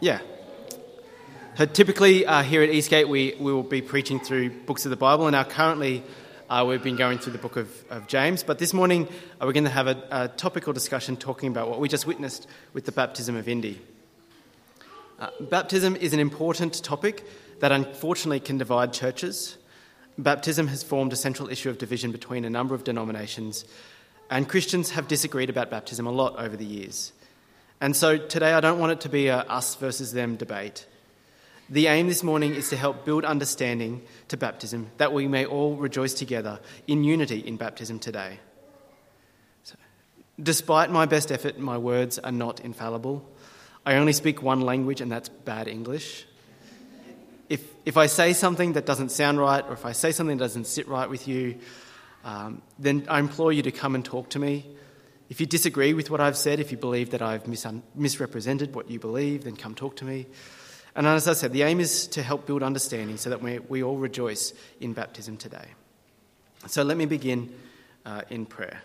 Yeah. So typically uh, here at Eastgate, we, we will be preaching through books of the Bible, and now currently uh, we've been going through the book of, of James. But this morning uh, we're going to have a, a, topical discussion talking about what we just witnessed with the baptism of Indy. Uh, baptism is an important topic that unfortunately can divide churches. Baptism has formed a central issue of division between a number of denominations, and Christians have disagreed about baptism a lot over the years. And so today I don't want it to be a us versus them debate. The aim this morning is to help build understanding to baptism that we may all rejoice together in unity in baptism today. So, despite my best effort, my words are not infallible. I only speak one language, and that's bad English. If, if I say something that doesn't sound right, or if I say something that doesn't sit right with you, um, then I implore you to come and talk to me. If you disagree with what I've said, if you believe that I've mis- misrepresented what you believe, then come talk to me. And as I said, the aim is to help build understanding so that we, we all rejoice in baptism today. So let me begin uh, in prayer.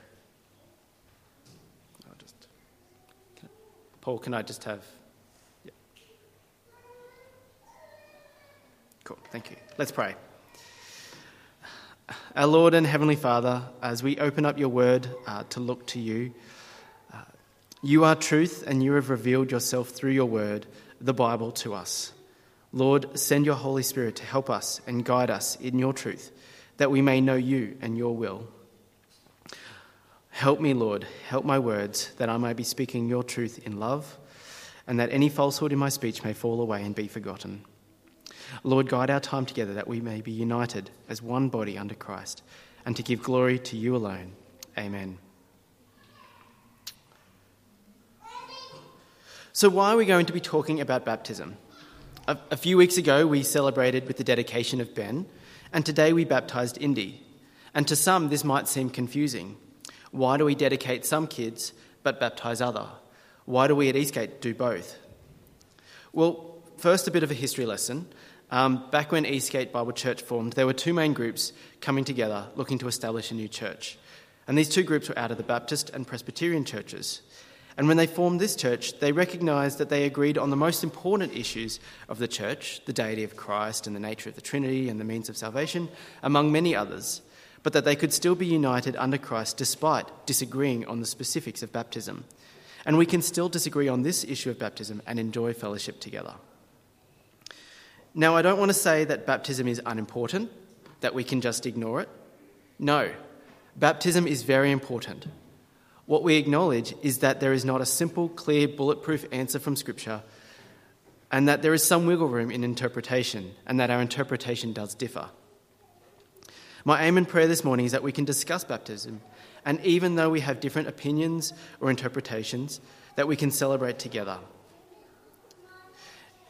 Just, can Paul, can I just have. Yeah. Cool, thank you. Let's pray. Our Lord and Heavenly Father, as we open up your word uh, to look to you, uh, you are truth and you have revealed yourself through your word the Bible to us. Lord, send your Holy Spirit to help us and guide us in your truth, that we may know you and your will. Help me, Lord, help my words, that I may be speaking your truth in love, and that any falsehood in my speech may fall away and be forgotten. Lord, guide our time together that we may be united as one body under Christ, and to give glory to you alone. Amen. So, why are we going to be talking about baptism? A, a, few weeks ago, we celebrated with the dedication of Ben, and today we baptised Indy. And to some, this might seem confusing. Why do we dedicate some kids but baptise other? Why do we at Eastgate do both? Well, first, a bit of a history lesson. Um, back when Eastgate Bible Church formed, there were two main groups coming together looking to establish a new church. And these two groups were out of the Baptist and Presbyterian churches. And when they formed this church, they recognised that they agreed on the most important issues of the church the deity of Christ and the nature of the Trinity and the means of salvation, among many others, but that they could still be united under Christ despite disagreeing on the specifics of baptism. And we can still disagree on this issue of baptism and enjoy fellowship together. Now, I don't want to say that baptism is unimportant, that we can just ignore it. No, baptism is very important. What we acknowledge is that there is not a simple, clear, bulletproof answer from Scripture, and that there is some wiggle room in interpretation, and that our interpretation does differ. My aim and prayer this morning is that we can discuss baptism, and even though we have different opinions or interpretations, that we can celebrate together.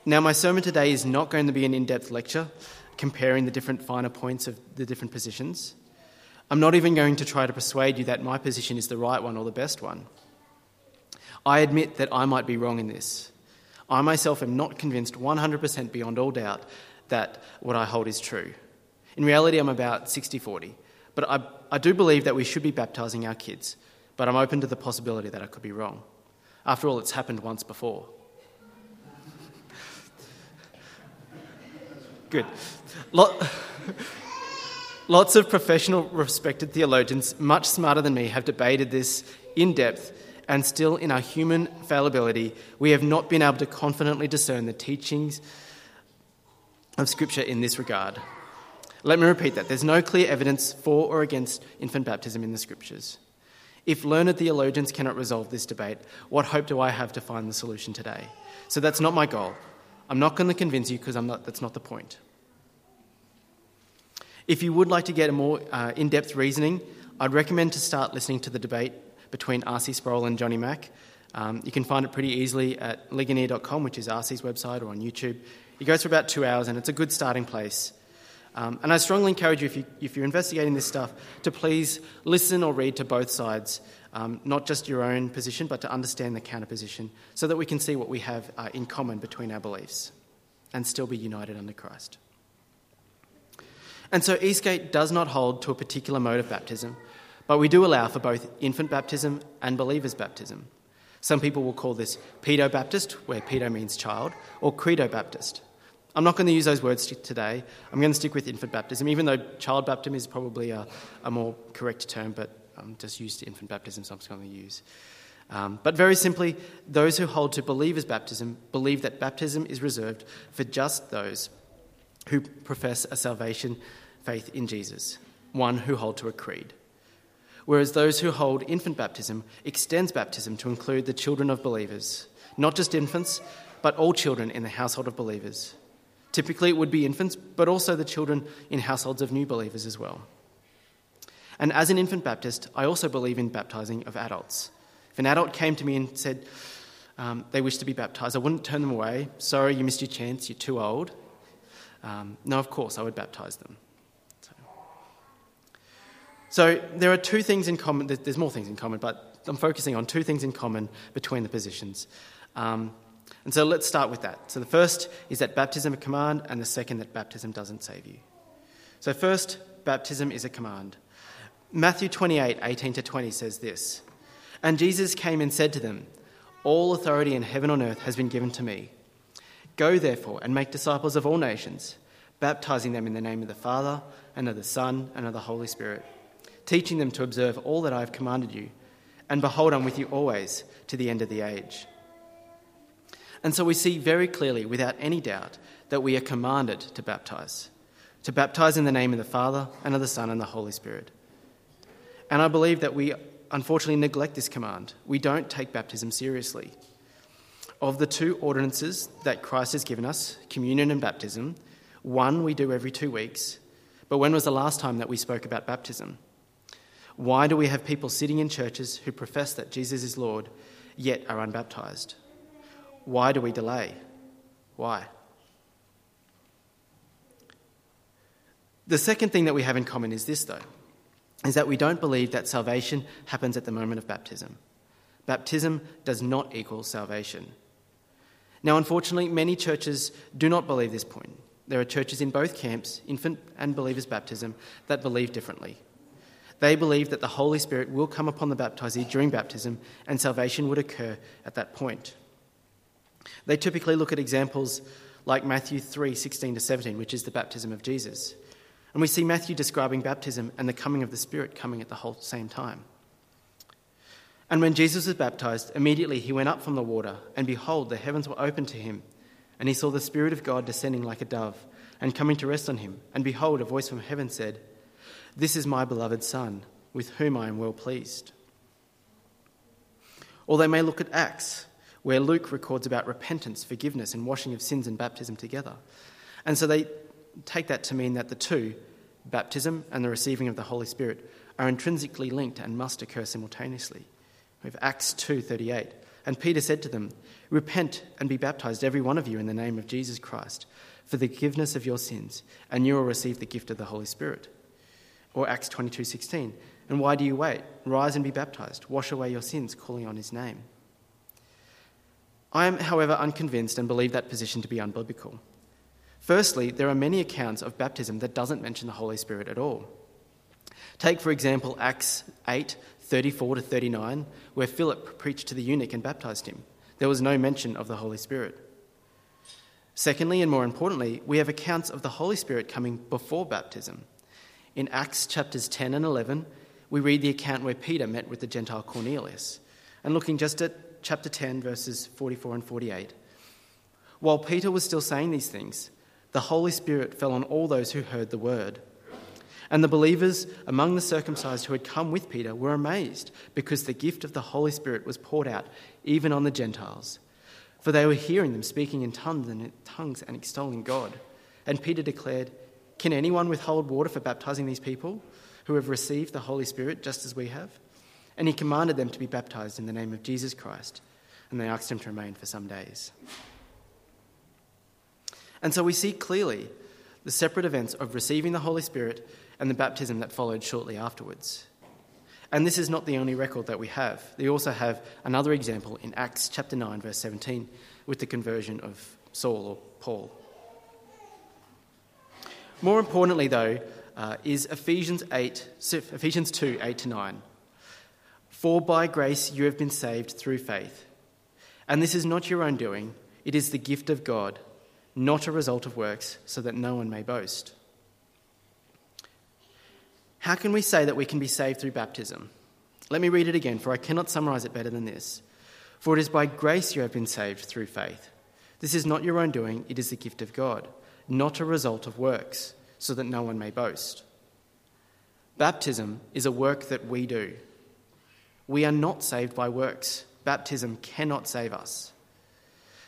Now, my sermon today is not going to be an in depth lecture comparing the different finer points of the different positions. I'm not even going to try to persuade you that my position is the right one or the best one. I admit that I might be wrong in this. I myself am not convinced 100% beyond all doubt that what I hold is true. In reality, I'm about 60 40. But I, I do believe that we should be baptising our kids, but I'm open to the possibility that I could be wrong. After all, it's happened once before. Good. Lot. Lots of professional, respected theologians, much smarter than me, have debated this in depth, and still, in our human fallibility, we have not been able to confidently discern the teachings of Scripture in this regard. Let me repeat that. There's no clear evidence for or against infant baptism in the Scriptures. If learned theologians cannot resolve this debate, what hope do I have to find the solution today? So that's not my goal. I'm not going to convince you because that's not the point. If you would like to get a more uh, in depth reasoning, I'd recommend to start listening to the debate between R.C. Sproul and Johnny Mack. Um, you can find it pretty easily at ligonier.com, which is RC's website, or on YouTube. It goes for about two hours, and it's a good starting place. Um, and I strongly encourage you if, you, if you're investigating this stuff, to please listen or read to both sides, um, not just your own position, but to understand the counter position, so that we can see what we have uh, in common between our beliefs and still be united under Christ. And so Eastgate does not hold to a particular mode of baptism, but we do allow for both infant baptism and believers' baptism. Some people will call this Pedo Baptist, where pedo means child, or Credo Baptist. I'm not going to use those words today. I'm going to stick with infant baptism, even though child baptism is probably a, a more correct term, but I'm just used to infant baptism, so I'm just going to use. Um, but very simply, those who hold to believers' baptism believe that baptism is reserved for just those who profess a salvation faith in Jesus, one who hold to a creed. Whereas those who hold infant baptism extends baptism to include the children of believers, not just infants, but all children in the household of believers. Typically, it would be infants, but also the children in households of new believers as well. And as an infant Baptist, I also believe in baptizing of adults. If an adult came to me and said um, they wish to be baptized, I wouldn't turn them away. Sorry, you missed your chance, you're too old. Um, no, of course, I would baptize them. So. so there are two things in common. There's more things in common, but I'm focusing on two things in common between the positions. Um, and so let's start with that. So the first is that baptism is a command, and the second that baptism doesn't save you. So, first, baptism is a command. Matthew 28 18 to 20 says this And Jesus came and said to them, All authority in heaven and earth has been given to me. Go therefore and make disciples of all nations, baptizing them in the name of the Father, and of the Son, and of the Holy Spirit, teaching them to observe all that I have commanded you. And behold, I'm with you always to the end of the age. And so we see very clearly, without any doubt, that we are commanded to baptize. To baptize in the name of the Father, and of the Son, and the Holy Spirit. And I believe that we unfortunately neglect this command. We don't take baptism seriously. Of the two ordinances that Christ has given us, communion and baptism, one we do every two weeks. But when was the last time that we spoke about baptism? Why do we have people sitting in churches who profess that Jesus is Lord, yet are unbaptized? Why do we delay? Why? The second thing that we have in common is this, though, is that we don't believe that salvation happens at the moment of baptism. Baptism does not equal salvation. Now, unfortunately, many churches do not believe this point. There are churches in both camps, infant and believers' baptism, that believe differently. They believe that the Holy Spirit will come upon the baptizee during baptism and salvation would occur at that point. They typically look at examples like Matthew 3 16 to 17, which is the baptism of Jesus. And we see Matthew describing baptism and the coming of the Spirit coming at the whole same time. And when Jesus was baptized, immediately he went up from the water, and behold, the heavens were opened to him, and he saw the Spirit of God descending like a dove and coming to rest on him. And behold, a voice from heaven said, This is my beloved Son, with whom I am well pleased. Or they may look at Acts where Luke records about repentance, forgiveness, and washing of sins and baptism together. And so they take that to mean that the two, baptism and the receiving of the Holy Spirit, are intrinsically linked and must occur simultaneously. We have Acts 2:38. And Peter said to them, "Repent and be baptized every one of you in the name of Jesus Christ for the forgiveness of your sins, and you will receive the gift of the Holy Spirit." Or Acts 22:16. And why do you wait? Rise and be baptized. Wash away your sins, calling on his name. I am, however, unconvinced and believe that position to be unbiblical. Firstly, there are many accounts of baptism that doesn't mention the Holy Spirit at all. Take, for example, Acts 8 34 to 39, where Philip preached to the eunuch and baptized him. There was no mention of the Holy Spirit. Secondly, and more importantly, we have accounts of the Holy Spirit coming before baptism. In Acts chapters 10 and 11, we read the account where Peter met with the Gentile Cornelius. And looking just at chapter 10, verses 44 and 48. While Peter was still saying these things, the Holy Spirit fell on all those who heard the word. And the believers among the circumcised who had come with Peter were amazed because the gift of the Holy Spirit was poured out even on the Gentiles. For they were hearing them speaking in tongues and, extolling God. And Peter declared, Can anyone withhold water for baptizing these people who have received the Holy Spirit just as we have? And he commanded them to be baptized in the name of Jesus Christ. And they asked him to remain for some days. And so we see clearly the separate events of receiving the Holy Spirit and the baptism that followed shortly afterwards. And this is not the only record that we have. We also have another example in Acts chapter 9, verse 17, with the conversion of Saul or Paul. More importantly, though, uh, is Ephesians 8, Ephesians 2, 8 to 9. For by grace you have been saved through faith, And this is not your own doing, it is the gift of God, not a result of works, so that no one may boast. How can we say that we can be saved through baptism? Let me read it again, for I cannot summarize it better than this. For it is by grace you have been saved through faith. This is not your own doing, it is the gift of God, not a result of works, so that no one may boast. Baptism is a work that we do. We are not saved by works. Baptism cannot save us.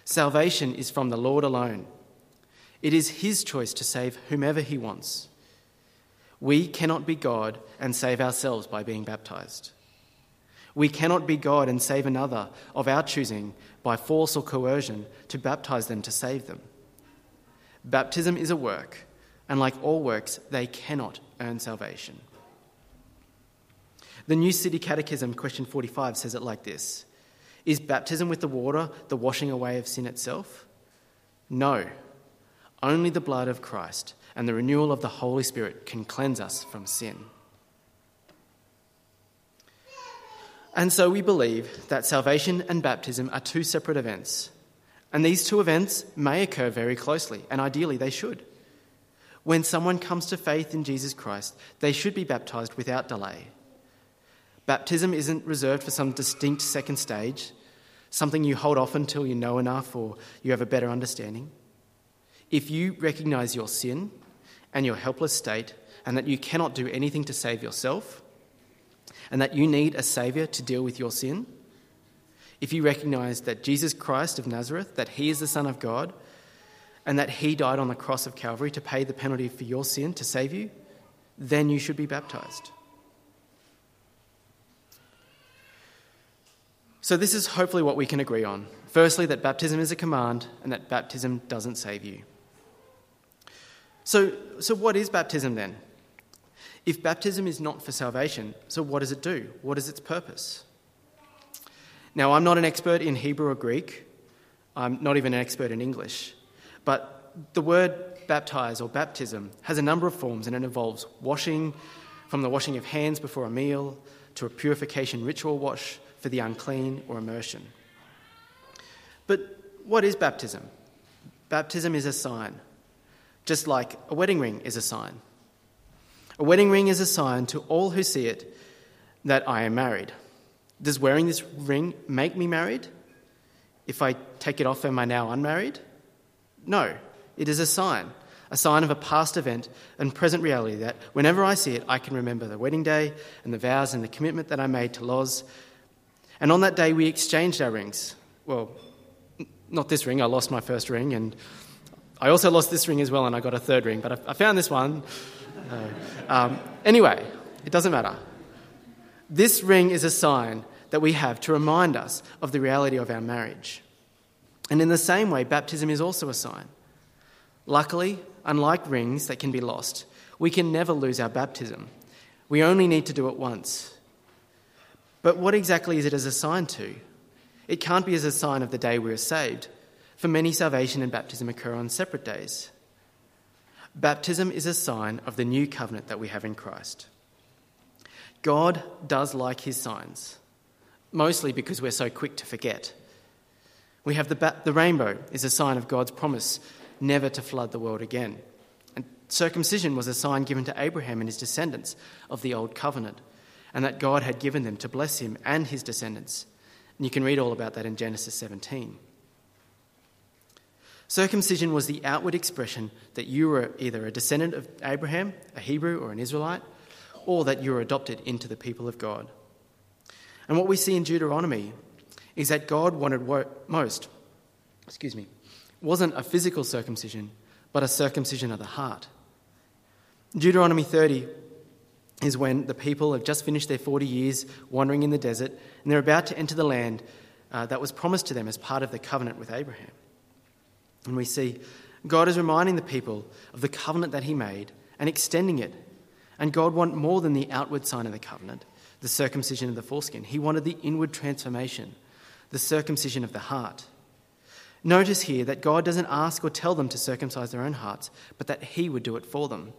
Salvation is from the Lord alone. It is His choice to save whomever He wants. We cannot be God and save ourselves by being baptized. We cannot be God and save another of our choosing by force or coercion to baptize them to save them. Baptism is a work, and like all works, they cannot earn salvation. The New City Catechism, question 45, says it like this Is baptism with the water the washing away of sin itself? No. Only the blood of Christ and the renewal of the Holy Spirit can cleanse us from sin. And so we believe that salvation and baptism are two separate events. And these two events may occur very closely, and ideally they should. When someone comes to faith in Jesus Christ, they should be baptized without delay. Baptism isn't reserved for some distinct second stage, something you hold off until you know enough or you have a better understanding. If you recognize your sin and your helpless state, and that you cannot do anything to save yourself, and that you need a Saviour to deal with your sin, if you recognize that Jesus Christ of Nazareth, that He is the Son of God, and that He died on the cross of Calvary to pay the penalty for your sin to save you, then you should be baptized. So, this is hopefully what we can agree on. Firstly, that baptism is a command and that baptism doesn't save you. So, so what is baptism then? If baptism is not for salvation, so what does it do? What is its purpose? Now, I'm not an expert in Hebrew or Greek, I'm not even an expert in English, but the word baptize or baptism has a number of forms and it involves washing, from the washing of hands before a meal to a purification ritual wash for the unclean or immersion. But what is baptism? Baptism is a sign, just like a wedding ring is a sign. A wedding ring is a sign to all who see it that I am married. Does wearing this ring make me married? If I take it off, am I now unmarried? No, it is a sign, a sign of a past event and present reality that whenever I see it, I can remember the wedding day and the vows and the commitment that I made to Loz and on that day, we exchanged our rings. Well, not this ring, I lost my first ring, and I also lost this ring as well, and I got a third ring, but I, I found this one. Uh, um, anyway, it doesn't matter. This ring is a sign that we have to remind us of the reality of our marriage. And in the same way, baptism is also a sign. Luckily, unlike rings that can be lost, we can never lose our baptism. We only need to do it once. But what exactly is it as a sign to? It can't be as a sign of the day we are saved, for many salvation and baptism occur on separate days. Baptism is a sign of the new covenant that we have in Christ. God does like his signs, mostly because we're so quick to forget. We have the, ba- the rainbow is a sign of God's promise never to flood the world again. And circumcision was a sign given to Abraham and his descendants of the old covenant and that God had given them to bless him and his descendants. And you can read all about that in Genesis 17. Circumcision was the outward expression that you were either a descendant of Abraham, a Hebrew, or an Israelite, or that you were adopted into the people of God. And what we see in Deuteronomy is that God wanted most, excuse me, wasn't a physical circumcision, but a circumcision of the heart. Deuteronomy 30 is when the people have just finished their 40 years wandering in the desert and they're about to enter the land uh, that was promised to them as part of the covenant with Abraham. And we see God is reminding the people of the covenant that He made and extending it. And God wanted more than the outward sign of the covenant, the circumcision of the foreskin. He wanted the inward transformation, the circumcision of the heart. Notice here that God doesn't ask or tell them to circumcise their own hearts, but that He would do it for them.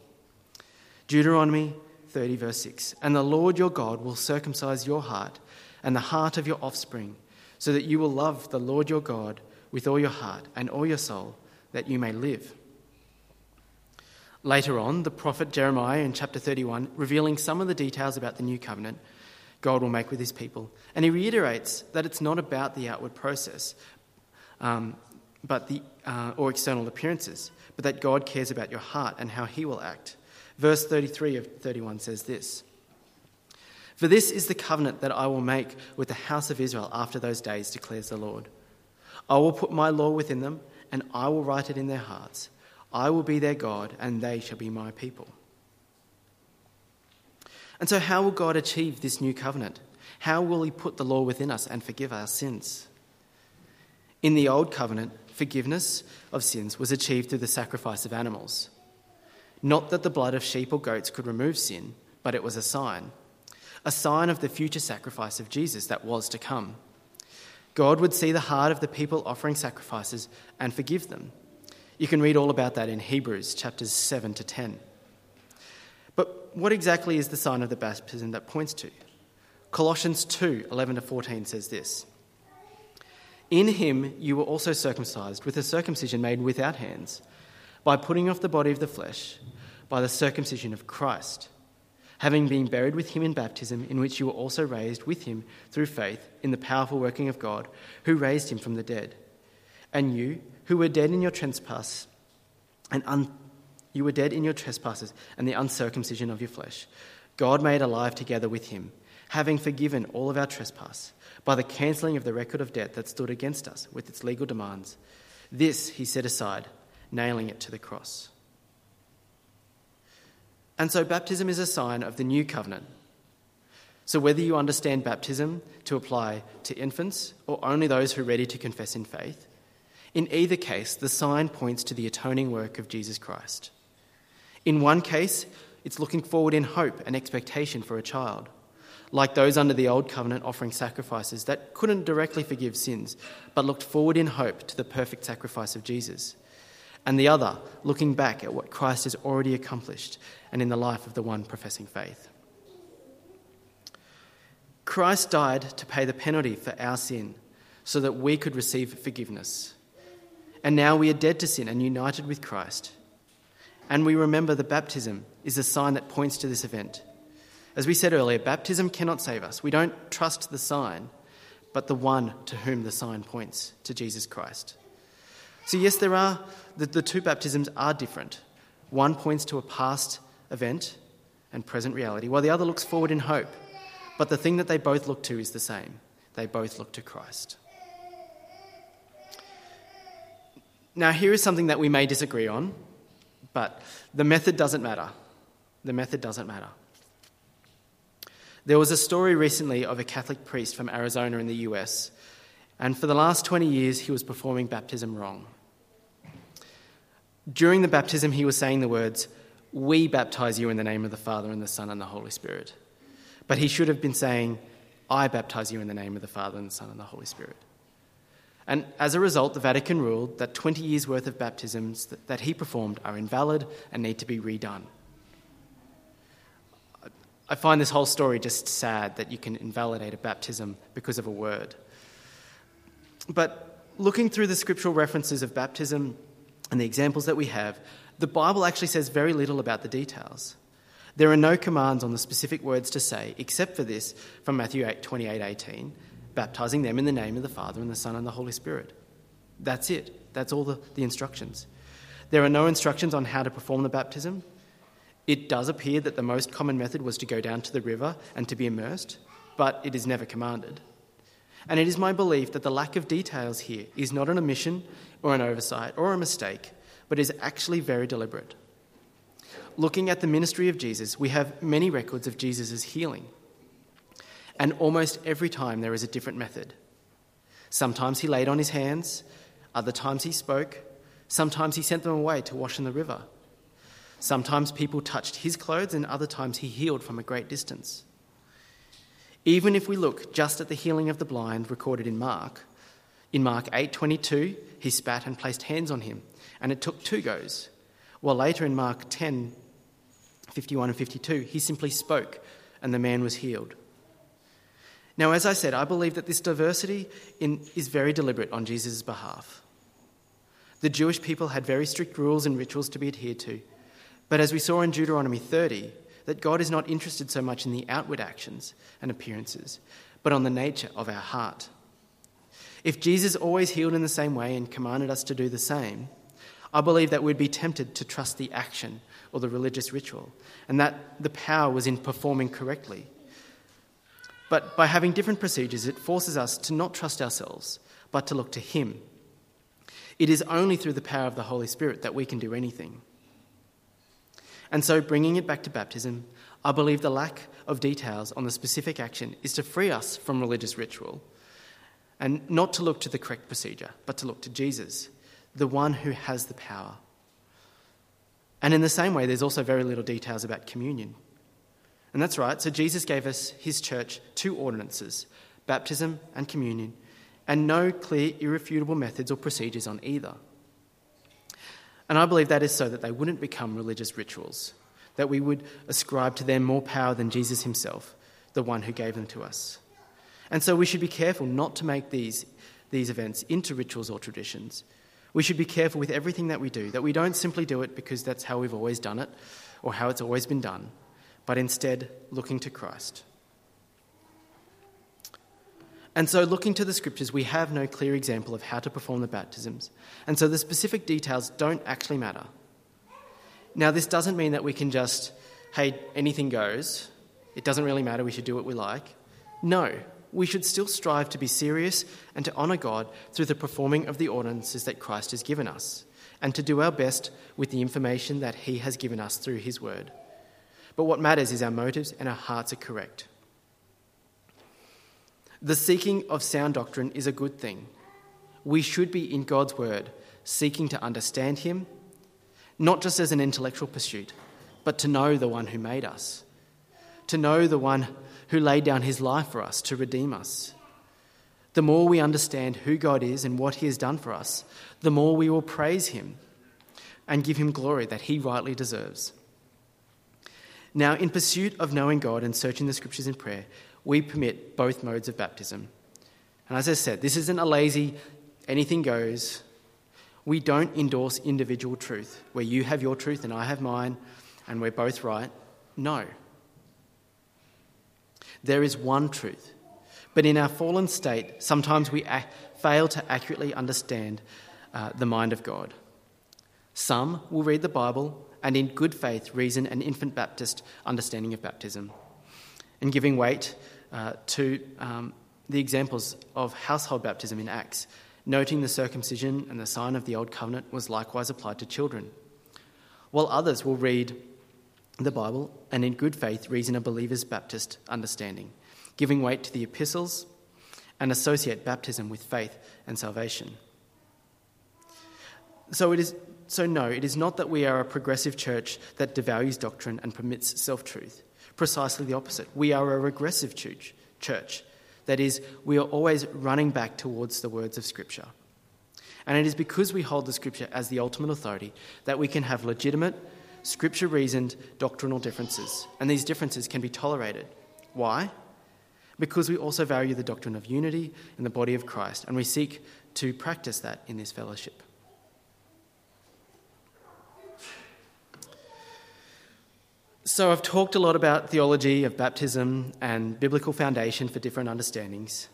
Deuteronomy 30, verse 6 And the Lord your God will circumcise your heart and the heart of your offspring, so that you will love the Lord your God with all your heart and all your soul, that you may live. Later on, the prophet Jeremiah in chapter 31, revealing some of the details about the new covenant God will make with his people. And he reiterates that it's not about the outward process um, but the, uh, or external appearances, but that God cares about your heart and how he will act. Verse 33 of 31 says this For this is the covenant that I will make with the house of Israel after those days, declares the Lord. I will put my law within them, and I will write it in their hearts. I will be their God, and they shall be my people. And so, how will God achieve this new covenant? How will He put the law within us and forgive our sins? In the Old Covenant, forgiveness of sins was achieved through the sacrifice of animals. Not that the blood of sheep or goats could remove sin, but it was a sign. A sign of the future sacrifice of Jesus that was to come. God would see the heart of the people offering sacrifices and forgive them. You can read all about that in Hebrews chapters 7 to 10. But what exactly is the sign of the baptism that points to? Colossians 2 11 to 14 says this In him you were also circumcised with a circumcision made without hands, by putting off the body of the flesh, by the circumcision of Christ, having been buried with him in baptism, in which you were also raised with him through faith in the powerful working of God, who raised him from the dead. And you, who were dead in your trespass and un- you were dead in your trespasses and the uncircumcision of your flesh. God made alive together with him, having forgiven all of our trespass, by the cancelling of the record of debt that stood against us with its legal demands. This he set aside, nailing it to the cross. And so, baptism is a sign of the new covenant. So, whether you understand baptism to apply to infants or only those who are ready to confess in faith, in either case, the sign points to the atoning work of Jesus Christ. In one case, it's looking forward in hope and expectation for a child, like those under the Old Covenant offering sacrifices that couldn't directly forgive sins, but looked forward in hope to the perfect sacrifice of Jesus. And the other, looking back at what Christ has already accomplished and in the life of the one professing faith. Christ died to pay the penalty for our sin so that we could receive forgiveness. And now we are dead to sin and united with Christ. And we remember the baptism is a sign that points to this event. As we said earlier, baptism cannot save us. We don't trust the sign, but the one to whom the sign points, to Jesus Christ. So, yes, there are, the, the two baptisms are different. One points to a past event and present reality, while the other looks forward in hope. But the thing that they both look to is the same they both look to Christ. Now, here is something that we may disagree on, but the method doesn't matter. The method doesn't matter. There was a story recently of a Catholic priest from Arizona in the US, and for the last 20 years he was performing baptism wrong. During the baptism, he was saying the words, We baptize you in the name of the Father and the Son and the Holy Spirit. But he should have been saying, I baptize you in the name of the Father and the Son and the Holy Spirit. And as a result, the Vatican ruled that 20 years' worth of baptisms that, he performed are invalid and need to be redone. I find this whole story just sad that you can invalidate a baptism because of a word. But looking through the scriptural references of baptism and the examples that we have, the Bible actually says very little about the details. There are no commands on the specific words to say, except for this from Matthew 8, 28 18 baptizing them in the name of the Father and the Son and the Holy Spirit. That's it. That's all the, the instructions. There are no instructions on how to perform the baptism. It does appear that the most common method was to go down to the river and to be immersed, but it is never commanded. And it is my belief that the lack of details here is not an omission or an oversight or a mistake, but is actually very deliberate. Looking at the ministry of Jesus, we have many records of Jesus' healing and almost every time there is a different method. Sometimes he laid on his hands, other times he spoke, sometimes he sent them away to wash in the river. Sometimes people touched his clothes, and other times he healed from a great distance. Even if we look just at the healing of the blind recorded in Mark, in Mark 8:22, he spat and placed hands on him, and it took two goes. While later in Mark 10:51 and 52, he simply spoke and the man was healed. Now, as I said, I believe that this diversity in, is very deliberate on Jesus' behalf. The Jewish people had very strict rules and rituals to be adhered to, but as we saw in Deuteronomy 30, that God is not interested so much in the outward actions and appearances, but on the nature of our heart. If Jesus always healed in the same way and commanded us to do the same, I believe that we'd be tempted to trust the action or the religious ritual, and that the power was in performing correctly. But by having different procedures, it forces us to not trust ourselves, but to look to Him. It is only through the power of the Holy Spirit that we can do anything. And so, bringing it back to baptism, I believe the lack of details on the specific action is to free us from religious ritual and not to look to the correct procedure, but to look to Jesus, the one who has the power. And in the same way, there's also very little details about communion. And that's right, so Jesus gave us, his church, two ordinances baptism and communion, and no clear, irrefutable methods or procedures on either. And I believe that is so that they wouldn't become religious rituals, that we would ascribe to them more power than Jesus himself, the one who gave them to us. And so we should be careful not to make these, these events into rituals or traditions. We should be careful with everything that we do, that we don't simply do it because that's how we've always done it or how it's always been done, but instead looking to Christ. And so, looking to the scriptures, we have no clear example of how to perform the baptisms. And so, the specific details don't actually matter. Now, this doesn't mean that we can just, hey, anything goes. It doesn't really matter. We should do what we like. No, we should still strive to be serious and to honour God through the performing of the ordinances that Christ has given us, and to do our best with the information that He has given us through His Word. But what matters is our motives and our hearts are correct. The seeking of sound doctrine is a good thing. We should be in God's Word, seeking to understand Him, not just as an intellectual pursuit, but to know the one who made us, to know the one who laid down His life for us to redeem us. The more we understand who God is and what He has done for us, the more we will praise Him and give Him glory that He rightly deserves. Now, in pursuit of knowing God and searching the Scriptures in prayer, we permit both modes of baptism. And as I said, this isn't a lazy, anything goes. We don't endorse individual truth, where you have your truth and I have mine, and we're both right. No. There is one truth. But in our fallen state, sometimes we fail to accurately understand uh, the mind of God. Some will read the Bible and, in good faith, reason an infant Baptist understanding of baptism, and giving weight uh, to um, the examples of household baptism in Acts, noting the circumcision and the sign of the Old Covenant was likewise applied to children. While others will read the Bible and in good faith reason a believer's Baptist understanding, giving weight to the epistles and associate baptism with faith and salvation. So it is so no, it is not that we are a progressive church that devalues doctrine and permits self-truth precisely the opposite. We are a regressive church, church. That is, we are always running back towards the words of Scripture. And it is because we hold the Scripture as the ultimate authority that we can have legitimate, Scripture reasoned doctrinal differences. And these differences can be tolerated. Why? Because we also value the doctrine of unity in the body of Christ, and we seek to practice that in this fellowship. So, I've talked a lot about theology of baptism and biblical foundation for different understandings.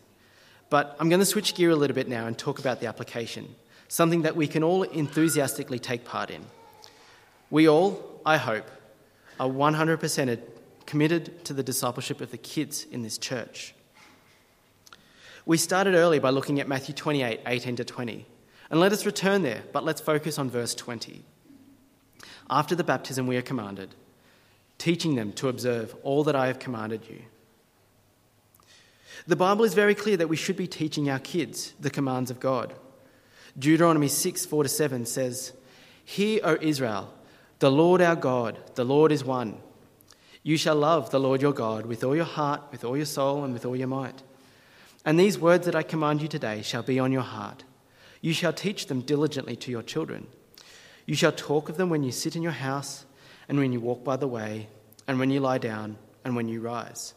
But I'm going to switch gear a little bit now and talk about the application, something that we can all enthusiastically take part in. We all, I hope, are 100% committed to the discipleship of the kids in this church. We started early by looking at Matthew 28 18 to 20. And let us return there, but let's focus on verse 20. After the baptism, we are commanded teaching them to observe all that I have commanded you. The Bible is very clear that we should be teaching our kids the commands of God. Deuteronomy 6 4 to 7 says, Hear, O Israel, the Lord our God, the Lord is one. You shall love the Lord your God with all your heart, with all your soul, and with all your might. And these words that I command you today shall be on your heart. You shall teach them diligently to your children. You shall talk of them when you sit in your house and when you walk by the way, and when you lie down, and when you rise.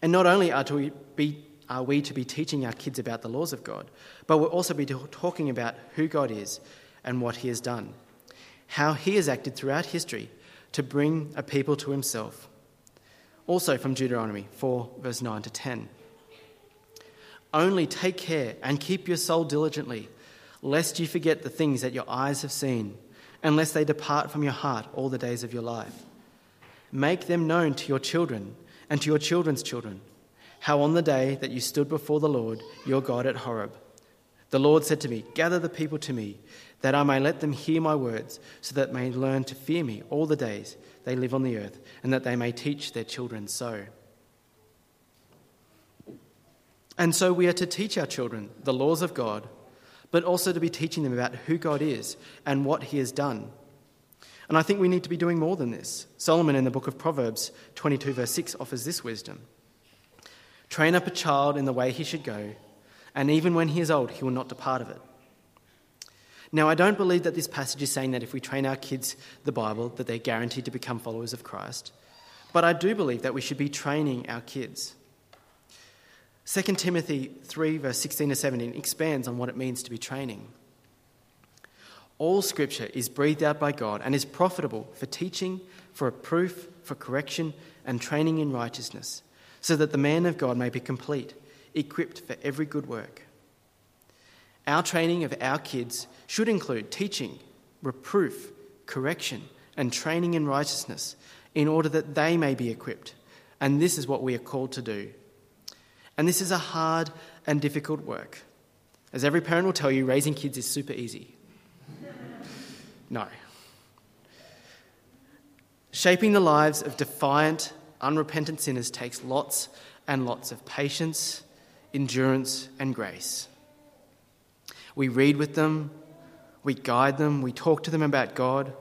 And not only are, to be, are we to be teaching our kids about the laws of God, but we'll also be talking about who God is and what He has done, how He has acted throughout history to bring a people to Himself. Also from Deuteronomy 4, verse 9 to 10. Only take care and keep your soul diligently, lest you forget the things that your eyes have seen, unless they depart from your heart all the days of your life. Make them known to your children and to your children's children, how on the day that you stood before the Lord your God at Horeb, the Lord said to me, Gather the people to me, that I may let them hear my words, so that they may learn to fear me all the days they live on the earth, and that they may teach their children so. And so we are to teach our children the laws of God, but also to be teaching them about who God is and what He has done. And I think we need to be doing more than this. Solomon in the book of Proverbs 22, verse 6, offers this wisdom Train up a child in the way he should go and even when he is old, he will not depart of it. Now, I don't believe that this passage is saying that if we train our kids the Bible, that they're guaranteed to become followers of Christ. But I do believe that we should be training our kids. 2 Timothy 3, verse 16 to 17 expands on what it means to be training. All scripture is breathed out by God and is profitable for teaching, for reproof, for correction, and training in righteousness, so that the man of God may be complete equipped for every good work. Our training of our kids should include teaching, reproof, correction, and training in righteousness in order that they may be equipped. And this is what we are called to do. And this is a hard and difficult work. As every parent will tell you, raising kids is super easy. No. Shaping the lives of defiant, unrepentant sinners takes lots and lots of patience endurance, and grace. We read with them, we guide them, we talk to them about God,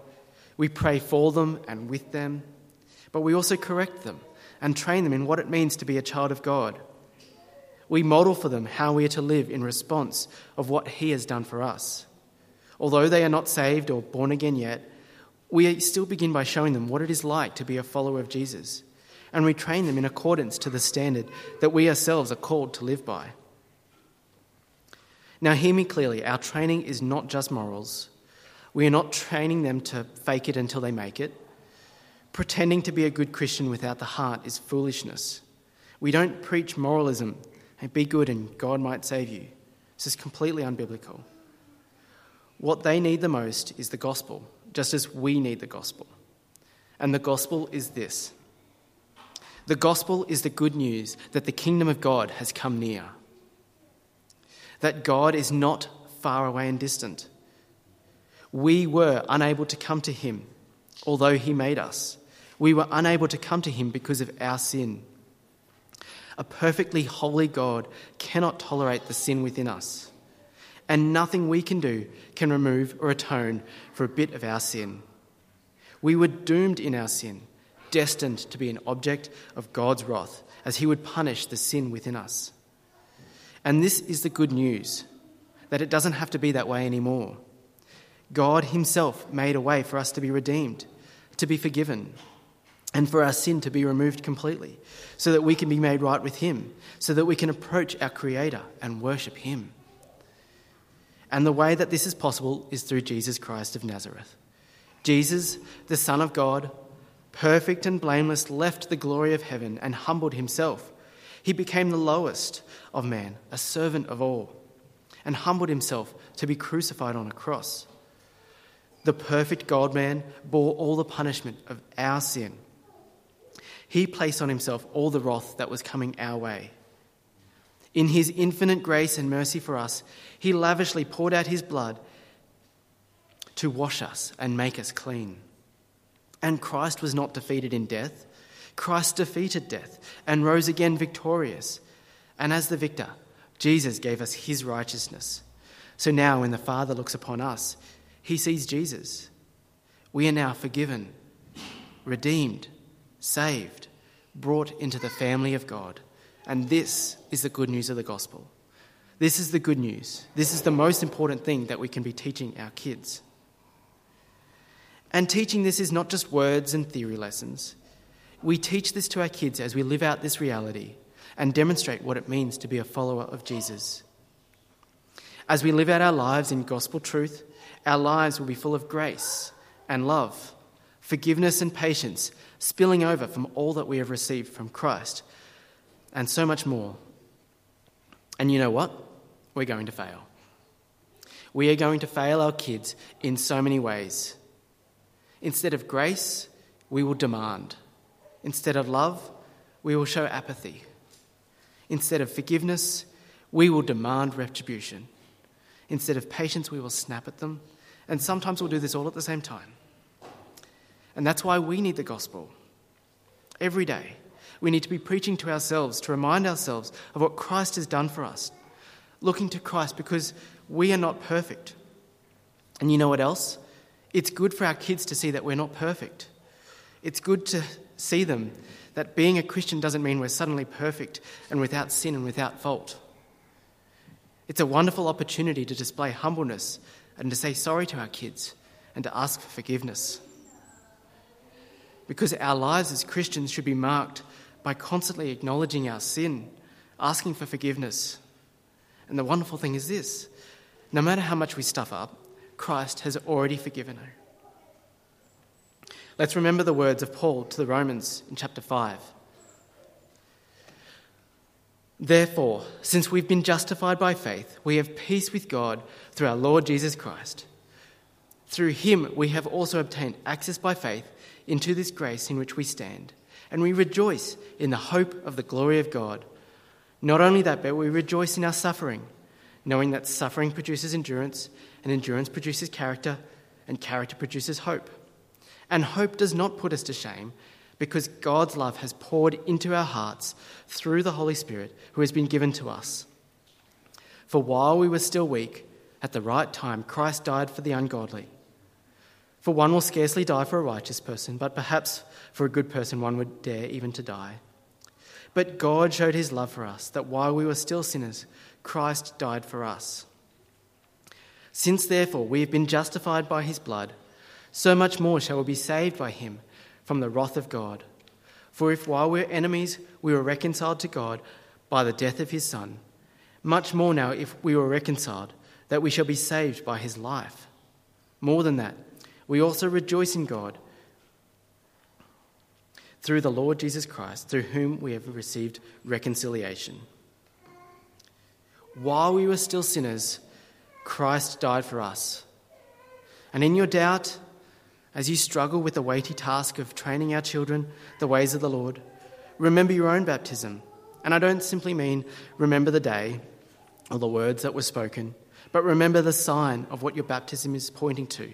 we pray for them and with them, but we also correct them and train them in what it means to be a child of God. We model for them how we are to live in response of what He has done for us. Although they are not saved or born again yet, we still begin by showing them what it is like to be a follower of Jesus and we train them in accordance to the standard that we ourselves are called to live by. Now, hear me clearly our training is not just morals. We are not training them to fake it until they make it. Pretending to be a good Christian without the heart is foolishness. We don't preach moralism and be good and God might save you. This is completely unbiblical. What they need the most is the gospel, just as we need the gospel. And the gospel is this the gospel is the good news that the kingdom of God has come near, that God is not far away and distant. We were unable to come to him, although he made us. We were unable to come to him because of our sin. A perfectly holy God cannot tolerate the sin within us, and nothing we can do can remove or atone for a bit of our sin. We were doomed in our sin destined to be an object of God's wrath, as he would punish the sin within us. And this is the good news that it doesn't have to be that way anymore. God himself made a way for us to be redeemed, to be forgiven, and for our sin to be removed completely, so that we can be made right with him, so that we can approach our Creator and worship him. And the way that this is possible is through Jesus Christ of Nazareth. Jesus, the Son of God, perfect and blameless, left the glory of heaven and humbled himself. He became the lowest of man, a servant of all, and humbled himself to be crucified on a cross. The perfect God man bore all the punishment of our sin. He placed on himself all the wrath that was coming our way. In his infinite grace and mercy for us, he lavishly poured out his blood to wash us and make us clean. And Christ was not defeated in death. Christ defeated death and rose again victorious. And as the victor, Jesus gave us his righteousness. So now, when the Father looks upon us, he sees Jesus. We are now forgiven, redeemed, saved, brought into the family of God. And this is the good news of the gospel. This is the good news. This is the most important thing that we can be teaching our kids. And teaching this is not just words and theory lessons. We teach this to our kids as we live out this reality and demonstrate what it means to be a follower of Jesus. As we live out our lives in gospel truth, our lives will be full of grace and love, forgiveness and patience, spilling over from all that we have received from Christ, and so much more. And you know what? We're going to fail. We are going to fail our kids in so many ways. Instead of grace, we will demand. Instead of love, we will show apathy. Instead of forgiveness, we will demand retribution. Instead of patience, we will snap at them. And sometimes we'll do this all at the same time. And that's why we need the gospel. Every day, we need to be preaching to ourselves to remind ourselves of what Christ has done for us. Looking to Christ because we are not perfect. And you know what else? It's good for our kids to see that we're not perfect. It's good to see them that being a Christian doesn't mean we're suddenly perfect and without sin and without fault. It's a wonderful opportunity to display humbleness and to say sorry to our kids and to ask for forgiveness. Because our lives as Christians should be marked by constantly acknowledging our sin, asking for forgiveness. And the wonderful thing is this no matter how much we stuff up, Christ has already forgiven her. Let's remember the words of Paul to the Romans in chapter 5. Therefore, since we've been justified by faith, we have peace with God through our Lord Jesus Christ. Through him, we have also obtained access by faith into this grace in which we stand, and we rejoice in the hope of the glory of God. Not only that, but we rejoice in our suffering, knowing that suffering produces endurance, and endurance produces character, and character produces hope. And hope does not put us to shame because God's love has poured into our hearts through the Holy Spirit who has been given to us. For while we were still weak, at the right time, Christ died for the ungodly. For one will scarcely die for a righteous person, but perhaps for a good person one would dare even to die. But God showed his love for us, that while we were still sinners, Christ died for us. Since therefore we have been justified by his blood, so much more shall we be saved by him from the wrath of God. For if while we were enemies we were reconciled to God by the death of his Son, much more now if we were reconciled, that we shall be saved by his life. More than that, we also rejoice in God through the Lord Jesus Christ, through whom we have received reconciliation. While we were still sinners, Christ died for us. And in your doubt, as you struggle with the weighty task of training our children the ways of the Lord, remember your own baptism. And I don't simply mean remember the day or the words that were spoken, but remember the sign of what your baptism is pointing to.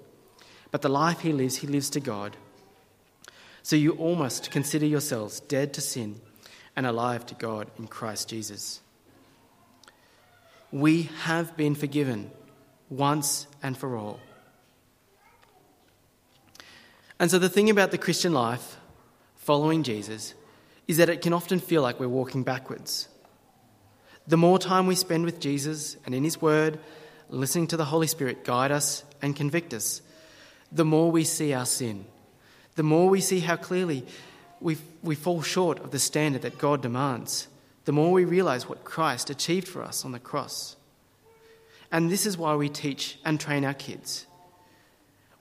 But the life he lives, he lives to God. So you all must consider yourselves dead to sin and alive to God in Christ Jesus. We have been forgiven once and for all. And so, the thing about the Christian life, following Jesus, is that it can often feel like we're walking backwards. The more time we spend with Jesus and in His Word, listening to the Holy Spirit guide us and convict us, the more we see our sin, the more we see how clearly we, we fall short of the standard that God demands, the more we realize what Christ achieved for us on the cross. And this is why we teach and train our kids.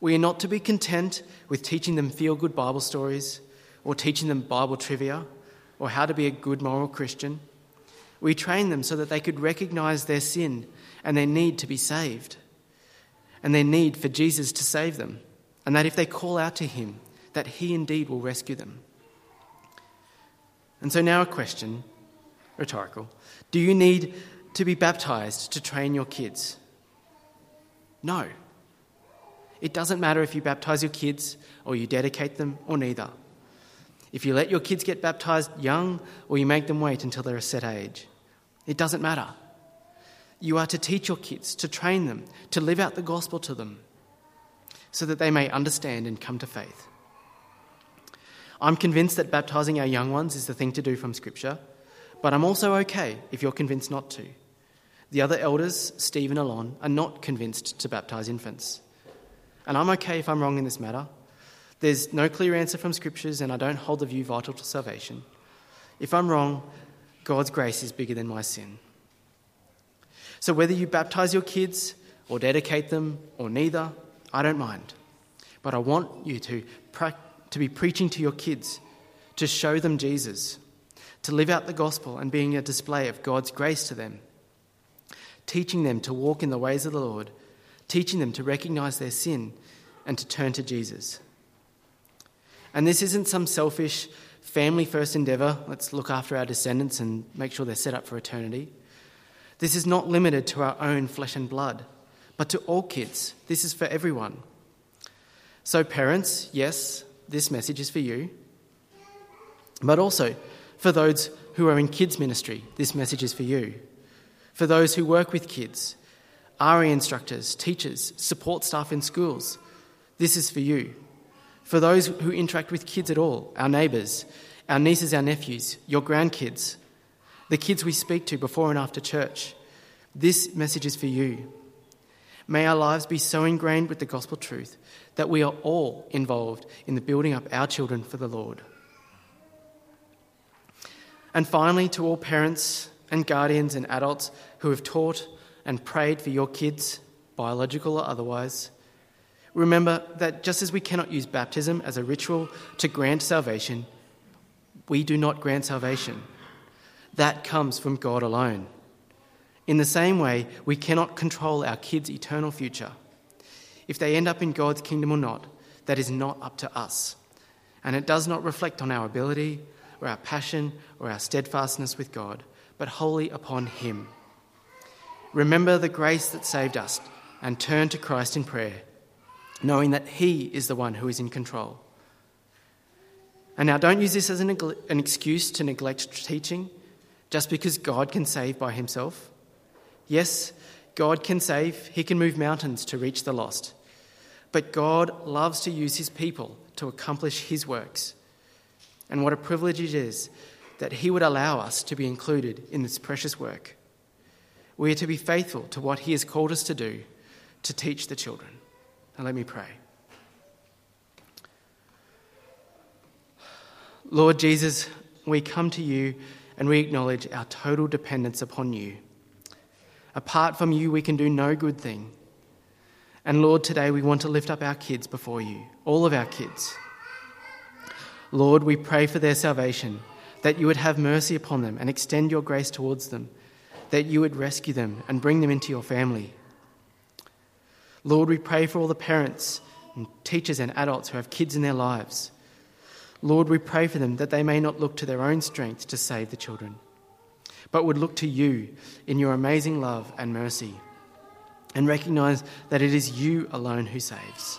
We are not to be content with teaching them feel good Bible stories or teaching them Bible trivia or how to be a good moral Christian. We train them so that they could recognize their sin and their need to be saved, and their need for Jesus to save them, and that if they call out to him, that he indeed will rescue them. And so now a question, rhetorical. Do you need to be baptized to train your kids? No. It doesn't matter if you baptize your kids or you dedicate them or neither. If you let your kids get baptized young or you make them wait until they're a set age, it doesn't matter. You are to teach your kids, to train them, to live out the gospel to them, so that they may understand and come to faith. I'm convinced that baptizing our young ones is the thing to do from Scripture, but I'm also okay if you're convinced not to. The other elders, Steve and Alon, are not convinced to baptize infants. And I'm okay if I'm wrong in this matter. There's no clear answer from scriptures, and I don't hold the view vital to salvation. If I'm wrong, God's grace is bigger than my sin. So whether you baptize your kids or dedicate them or neither, I don't mind. But I want you to, to be preaching to your kids, to show them Jesus, to live out the gospel and being a display of God's grace to them, teaching them to walk in the ways of the Lord, teaching them to recognize their sin and to turn to Jesus. And this isn't some selfish, family first endeavour. Let's look after our descendants and make sure they're set up for eternity. This is not limited to our own flesh and blood, but to all kids. This is for everyone. So, parents, yes, this message is for you. But also, for those who are in kids' ministry, this message is for you. For those who work with kids, RE instructors, teachers, support staff in schools, this is for you. For those who interact with kids at all, our neighbours, our nieces, our nephews, your grandkids, the kids we speak to before and after church, this message is for you. May our lives be so ingrained with the gospel truth that we are all involved in the building up our children for the Lord. And finally, to all parents and guardians and adults who have taught and prayed for your kids, biological or otherwise, Remember that just as we cannot use baptism as a ritual to grant salvation, we do not grant salvation. That comes from God alone. In the same way, we cannot control our kids' eternal future. If they end up in God's kingdom or not, that is not up to us. And it does not reflect on our ability or our passion or our steadfastness with God, but wholly upon Him. Remember the grace that saved us and turn to Christ in prayer knowing that He is the one who is in control. And now, don't use this as an, an excuse to neglect teaching just because God can save by Himself. Yes, God can save, He can move mountains to reach the lost. But God loves to use His people to accomplish His works. And what a privilege it is that He would allow us to be included in this precious work. We are to be faithful to what He has called us to do to teach the children. Now, let me pray. Lord Jesus, we come to you and we acknowledge our total dependence upon you. Apart from you, we can do no good thing. And Lord, today we want to lift up our kids before you, all of our kids. Lord, we pray for their salvation, that you would have mercy upon them and extend your grace towards them, that you would rescue them and bring them into your family. Lord, we pray for all the parents and teachers and adults who have kids in their lives. Lord, we pray for them that they may not look to their own strength to save the children, but would look to you in your amazing love and mercy and recognize that it is you alone who saves.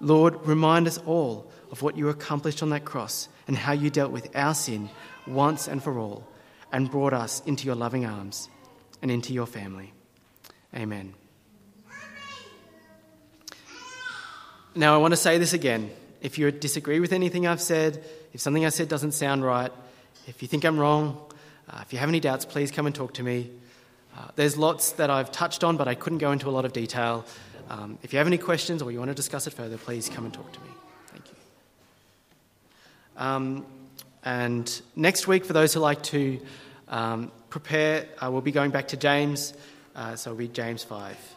Lord, remind us all of what you accomplished on that cross and how you dealt with our sin once and for all and brought us into your loving arms and into your family. Amen. Now, I want to say this again. If you disagree with anything I've said, if something I said doesn't sound right, if you think I'm wrong, uh, if you have any doubts, please come and talk to me. Uh, there's lots that I've touched on, but I couldn't go into a lot of detail. Um, if you have any questions or you want to discuss it further, please come and talk to me. Thank you. Um, and next week, for those who like to um, prepare, uh, we'll be going back to James, uh, so it'll be James 5.